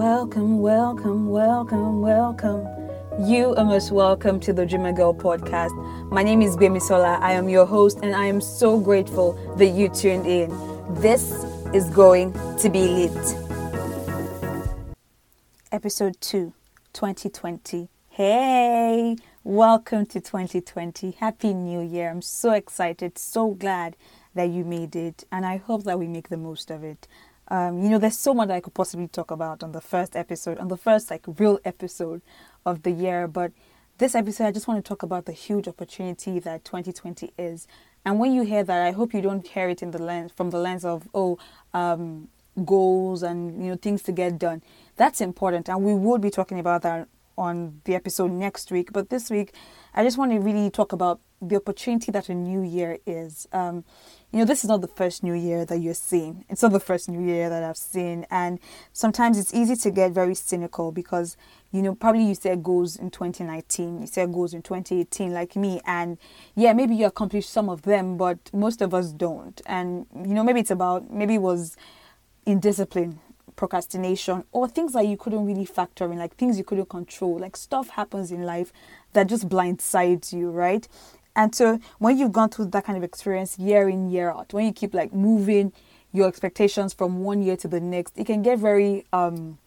Welcome, welcome, welcome, welcome. You are most welcome to the Dreamer Girl podcast. My name is Sola. I am your host, and I am so grateful that you tuned in. This is going to be lit. Episode 2, 2020. Hey, welcome to 2020. Happy New Year. I'm so excited, so glad that you made it, and I hope that we make the most of it. Um, you know, there's so much I could possibly talk about on the first episode, on the first like real episode of the year. But this episode, I just want to talk about the huge opportunity that 2020 is. And when you hear that, I hope you don't hear it in the lens from the lens of oh, um, goals and you know things to get done. That's important, and we will be talking about that on the episode next week. But this week, I just want to really talk about the opportunity that a new year is. Um, you know, this is not the first new year that you're seeing. It's not the first new year that I've seen. And sometimes it's easy to get very cynical because, you know, probably you set goals in 2019, you set goals in 2018, like me. And yeah, maybe you accomplished some of them, but most of us don't. And, you know, maybe it's about, maybe it was indiscipline procrastination or things that you couldn't really factor in, like things you couldn't control. Like stuff happens in life that just blindsides you, right? And so when you've gone through that kind of experience year in, year out, when you keep like moving your expectations from one year to the next, it can get very um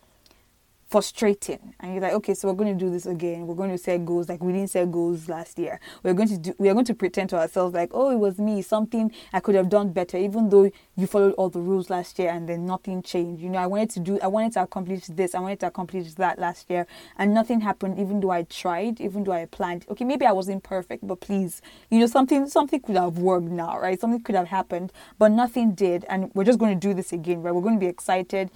frustrating. And you're like okay so we're going to do this again. We're going to set goals. Like we didn't set goals last year. We're going to do we are going to pretend to ourselves like oh it was me. Something i could have done better even though you followed all the rules last year and then nothing changed. You know i wanted to do i wanted to accomplish this. I wanted to accomplish that last year. And nothing happened even though i tried even though i planned. Okay maybe i wasn't perfect but please you know something something could have worked now right? Something could have happened but nothing did. And we're just going to do this again right? We're going to be excited.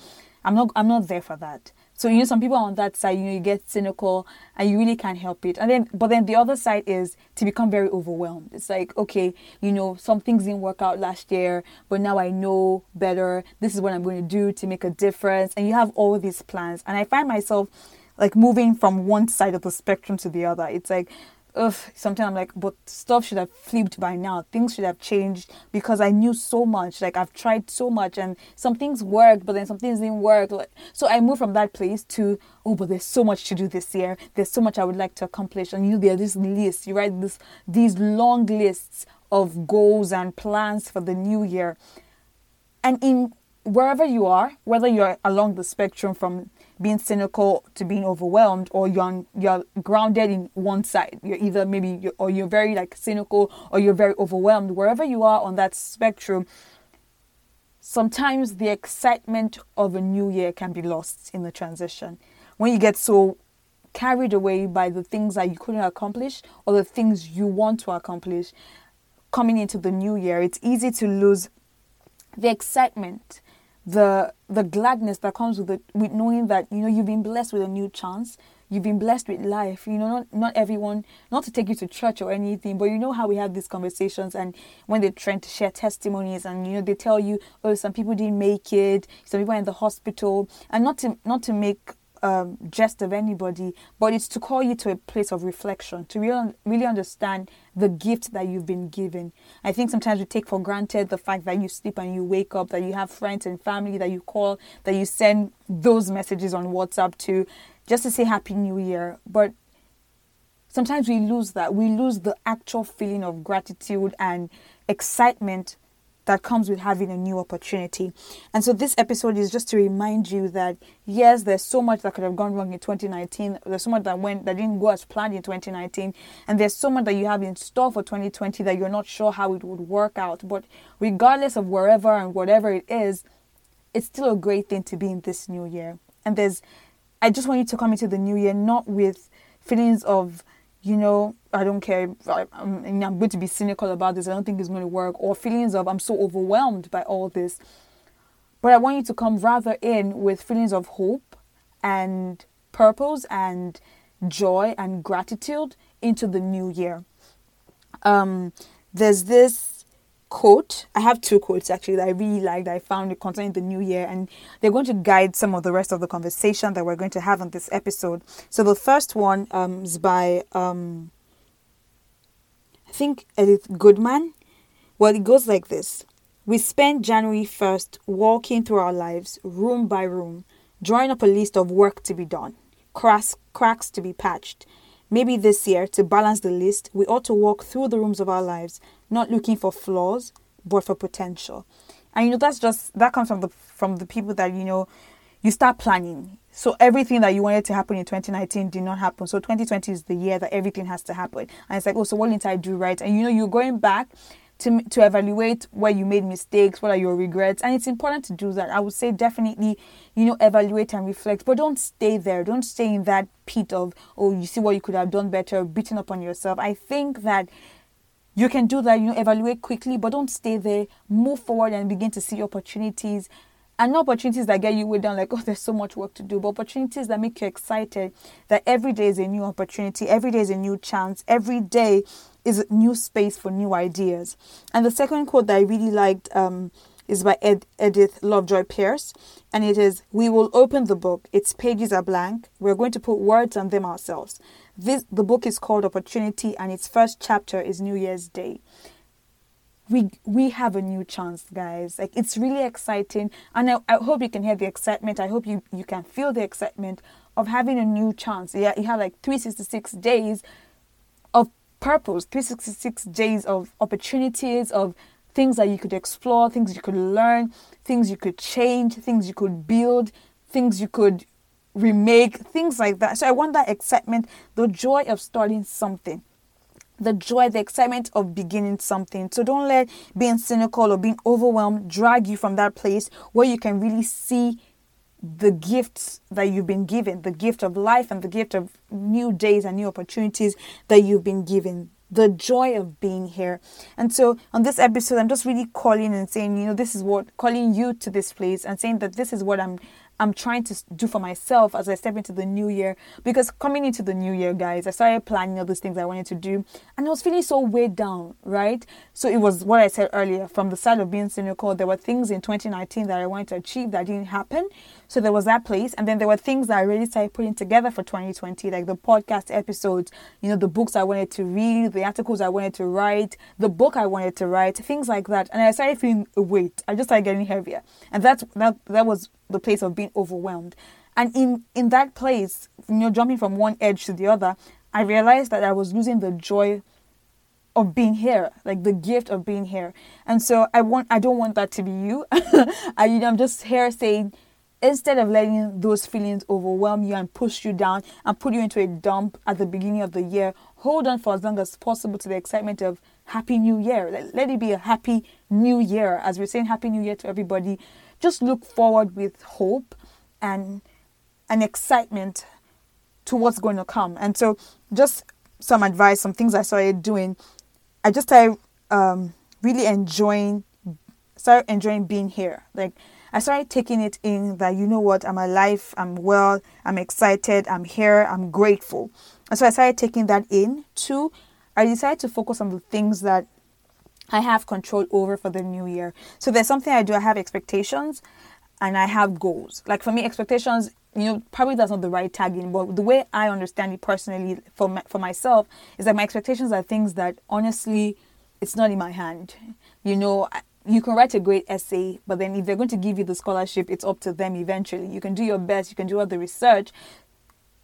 I'm not i'm not there for that so you know, some people on that side, you know, you get cynical and you really can't help it. And then, but then the other side is to become very overwhelmed. It's like, okay, you know, some things didn't work out last year, but now I know better. This is what I'm going to do to make a difference. And you have all these plans. And I find myself like moving from one side of the spectrum to the other. It's like ugh, sometimes I'm like, but stuff should have flipped by now. Things should have changed because I knew so much. Like I've tried so much and some things worked, but then some things didn't work. Like, so I moved from that place to, oh, but there's so much to do this year. There's so much I would like to accomplish. And you know, there's this list. You write this these long lists of goals and plans for the new year. And in wherever you are, whether you're along the spectrum from being cynical to being overwhelmed or you're you're grounded in one side. You're either maybe you're, or you're very like cynical or you're very overwhelmed. Wherever you are on that spectrum sometimes the excitement of a new year can be lost in the transition. When you get so carried away by the things that you couldn't accomplish or the things you want to accomplish coming into the new year it's easy to lose the excitement the the gladness that comes with it with knowing that you know you've been blessed with a new chance. You've been blessed with life. You know not not everyone not to take you to church or anything but you know how we have these conversations and when they're trying to share testimonies and you know they tell you oh some people didn't make it. Some people are in the hospital. And not to not to make um, jest of anybody, but it's to call you to a place of reflection, to really, really understand the gift that you've been given. I think sometimes we take for granted the fact that you sleep and you wake up, that you have friends and family that you call, that you send those messages on WhatsApp to just to say Happy New Year. But sometimes we lose that. We lose the actual feeling of gratitude and excitement that comes with having a new opportunity. And so this episode is just to remind you that yes, there's so much that could have gone wrong in 2019. There's so much that went that didn't go as planned in 2019, and there's so much that you have in store for 2020 that you're not sure how it would work out. But regardless of wherever and whatever it is, it's still a great thing to be in this new year. And there's I just want you to come into the new year not with feelings of you know, I don't care. I, am I'm going to be cynical about this. I don't think it's going to work. Or feelings of I'm so overwhelmed by all this. But I want you to come rather in with feelings of hope and purpose and joy and gratitude into the new year. Um, there's this quote. I have two quotes actually that I really liked. I found it concerning the new year, and they're going to guide some of the rest of the conversation that we're going to have on this episode. So the first one um, is by um, I think Edith Goodman. Well, it goes like this: We spend January first walking through our lives, room by room, drawing up a list of work to be done, cracks, cracks to be patched. Maybe this year, to balance the list, we ought to walk through the rooms of our lives, not looking for flaws, but for potential. And you know, that's just that comes from the from the people that you know you start planning. So everything that you wanted to happen in 2019 did not happen. So 2020 is the year that everything has to happen. And it's like, oh, so what didn't I do right? And you know, you're going back to to evaluate where you made mistakes, what are your regrets, and it's important to do that. I would say definitely, you know, evaluate and reflect, but don't stay there. Don't stay in that pit of oh, you see what you could have done better, beating up on yourself. I think that you can do that. You know, evaluate quickly, but don't stay there. Move forward and begin to see opportunities. And not opportunities that get you way down, like, oh, there's so much work to do, but opportunities that make you excited that every day is a new opportunity, every day is a new chance, every day is a new space for new ideas. And the second quote that I really liked um, is by Ed- Edith Lovejoy Pierce, and it is We will open the book, its pages are blank, we're going to put words on them ourselves. This, the book is called Opportunity, and its first chapter is New Year's Day. We, we have a new chance, guys. Like it's really exciting, and I, I hope you can hear the excitement. I hope you, you can feel the excitement of having a new chance. Yeah, you have like 366 days purpose 366 days of opportunities of things that you could explore things you could learn things you could change things you could build things you could remake things like that so i want that excitement the joy of starting something the joy, the excitement of beginning something. So don't let being cynical or being overwhelmed drag you from that place where you can really see the gifts that you've been given, the gift of life and the gift of new days and new opportunities that you've been given, the joy of being here. And so on this episode, I'm just really calling and saying, you know, this is what calling you to this place and saying that this is what I'm I'm trying to do for myself as I step into the new year. Because coming into the new year, guys, I started planning all those things I wanted to do, and I was feeling so weighed down, right? So it was what I said earlier from the side of being cynical. There were things in 2019 that I wanted to achieve that didn't happen. So there was that place, and then there were things that I really started putting together for 2020, like the podcast episodes, you know, the books I wanted to read, the articles I wanted to write, the book I wanted to write, things like that. And I started feeling a weight. I just started getting heavier, and that's that. That was the place of being overwhelmed. And in in that place, you know, jumping from one edge to the other, I realized that I was losing the joy of being here, like the gift of being here. And so I want I don't want that to be you. I you know, I'm just here saying instead of letting those feelings overwhelm you and push you down and put you into a dump at the beginning of the year, hold on for as long as possible to the excitement of Happy New Year. Let, let it be a happy new year. As we're saying Happy New Year to everybody, just look forward with hope and an excitement to what's going to come. And so, just some advice, some things I started doing. I just started um, really enjoying, started enjoying being here. Like I started taking it in that you know what, I'm alive, I'm well, I'm excited, I'm here, I'm grateful. And so I started taking that in. Two, I decided to focus on the things that I have control over for the new year. So there's something I do. I have expectations and I have goals. Like for me, expectations, you know, probably that's not the right tagging, but the way I understand it personally for my, for myself is that my expectations are things that honestly, it's not in my hand. You know, you can write a great essay, but then if they're going to give you the scholarship, it's up to them eventually. You can do your best, you can do all the research,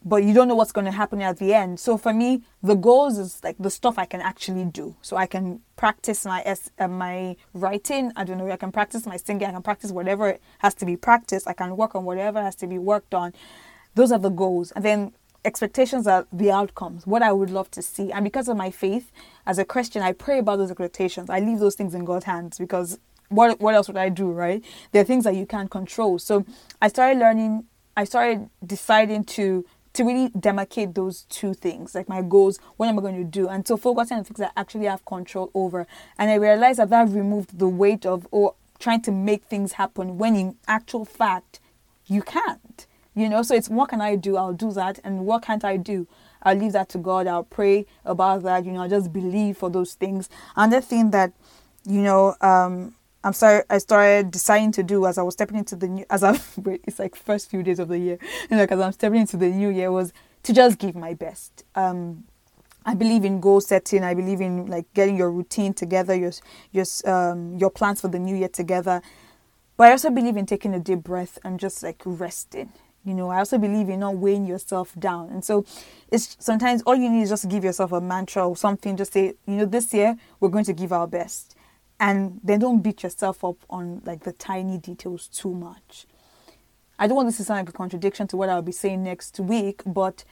but you don't know what's going to happen at the end. So for me, the goals is like the stuff I can actually do. So I can practice my uh, my writing. I don't know. I can practice my singing. I can practice whatever has to be practiced. I can work on whatever has to be worked on. Those are the goals, and then expectations are the outcomes. What I would love to see, and because of my faith as a Christian, I pray about those expectations. I leave those things in God's hands because what what else would I do, right? There are things that you can't control. So I started learning. I started deciding to to really demarcate those two things, like my goals, what am I going to do? And so focusing on things I actually have control over. And I realized that that removed the weight of or trying to make things happen when in actual fact you can't. You know, so it's what can I do? I'll do that. And what can't I do? I'll leave that to God. I'll pray about that. You know, I'll just believe for those things. And the thing that, you know, um, I'm sorry, I started deciding to do as I was stepping into the new, as I, it's like first few days of the year, you know, because I'm stepping into the new year was to just give my best. Um, I believe in goal setting. I believe in like getting your routine together, your your um, your plans for the new year together. But I also believe in taking a deep breath and just like resting. You know, I also believe in not weighing yourself down. And so it's sometimes all you need is just give yourself a mantra or something. Just say, you know, this year we're going to give our best. And then don't beat yourself up on like the tiny details too much. I don't want this to sound like a contradiction to what I'll be saying next week, but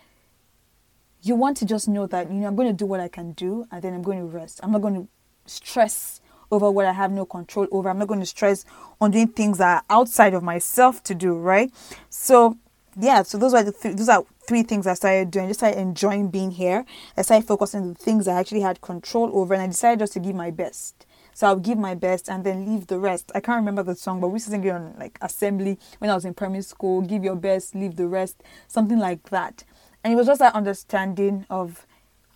you want to just know that, you know, I'm going to do what I can do and then I'm going to rest. I'm not going to stress over what I have no control over. I'm not going to stress on doing things that are outside of myself to do, right? So, yeah, so those are the th- those are three things I started doing. I just started enjoying being here. I started focusing on the things I actually had control over, and I decided just to give my best. So I'll give my best and then leave the rest. I can't remember the song, but we used to sing it on like assembly when I was in primary school. Give your best, leave the rest, something like that. And it was just that understanding of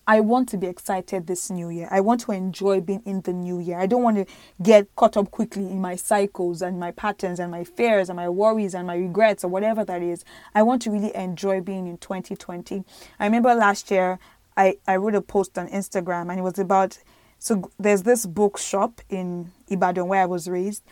I want to be excited this new year. I want to enjoy being in the new year. I don't want to get caught up quickly in my cycles and my patterns and my fears and my worries and my regrets or whatever that is. I want to really enjoy being in 2020. I remember last year I, I wrote a post on Instagram and it was about so there's this bookshop in Ibadan where I was raised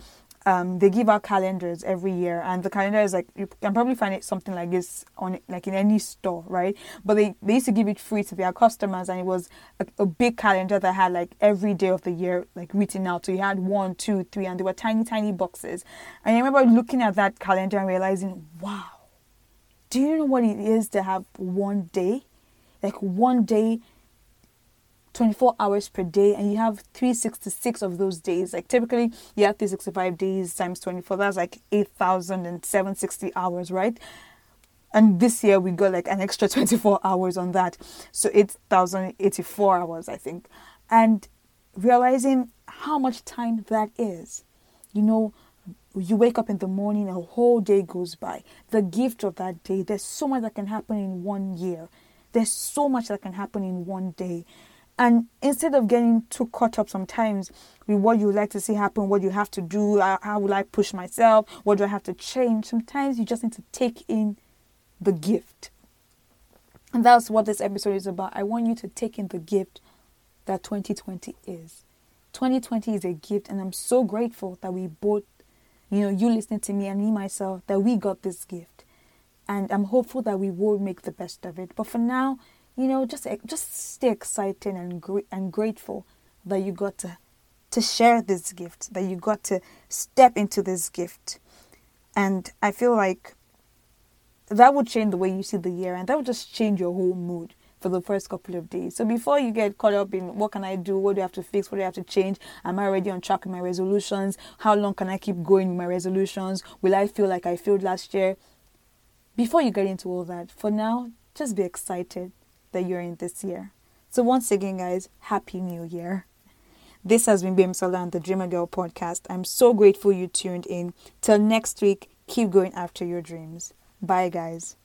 um, they give out calendars every year, and the calendar is like you can probably find it something like this on like in any store, right? But they, they used to give it free to their customers, and it was a, a big calendar that had like every day of the year like written out. So you had one, two, three, and they were tiny, tiny boxes. And I remember looking at that calendar and realizing, wow, do you know what it is to have one day, like one day 24 hours per day and you have 366 of those days. Like typically you have 365 days times 24 that's like 8760 hours right? And this year we got like an extra 24 hours on that. So 8084 hours i think. And realizing how much time that is you know you wake up in the morning a whole day goes by. The gift of that day there's so much that can happen in one year. There's so much that can happen in one day and instead of getting too caught up sometimes with what you like to see happen, what you have to do, how, how will I push myself, what do I have to change, sometimes you just need to take in the gift. And that's what this episode is about. I want you to take in the gift that 2020 is. 2020 is a gift, and I'm so grateful that we both, you know, you listening to me and me myself, that we got this gift. And I'm hopeful that we will make the best of it. But for now, you know, just eh, just stay excited and great and grateful that you got to to share this gift, that you got to step into this gift. And I feel like that would change the way you see the year and that would just change your whole mood for the first couple of days. So before you get caught up in what can I do, what do I have to fix, what do I have to change, am I already on track with my resolutions? How long can I keep going with my resolutions? Will I feel like I failed last year? Before you get into all that, for now, just be excited that you're in this year. So, once again, guys, Happy New Year. This has been Bimsola and the Dreamer Girl podcast. I'm so grateful you tuned in. Till next week, keep going after your dreams. Bye, guys.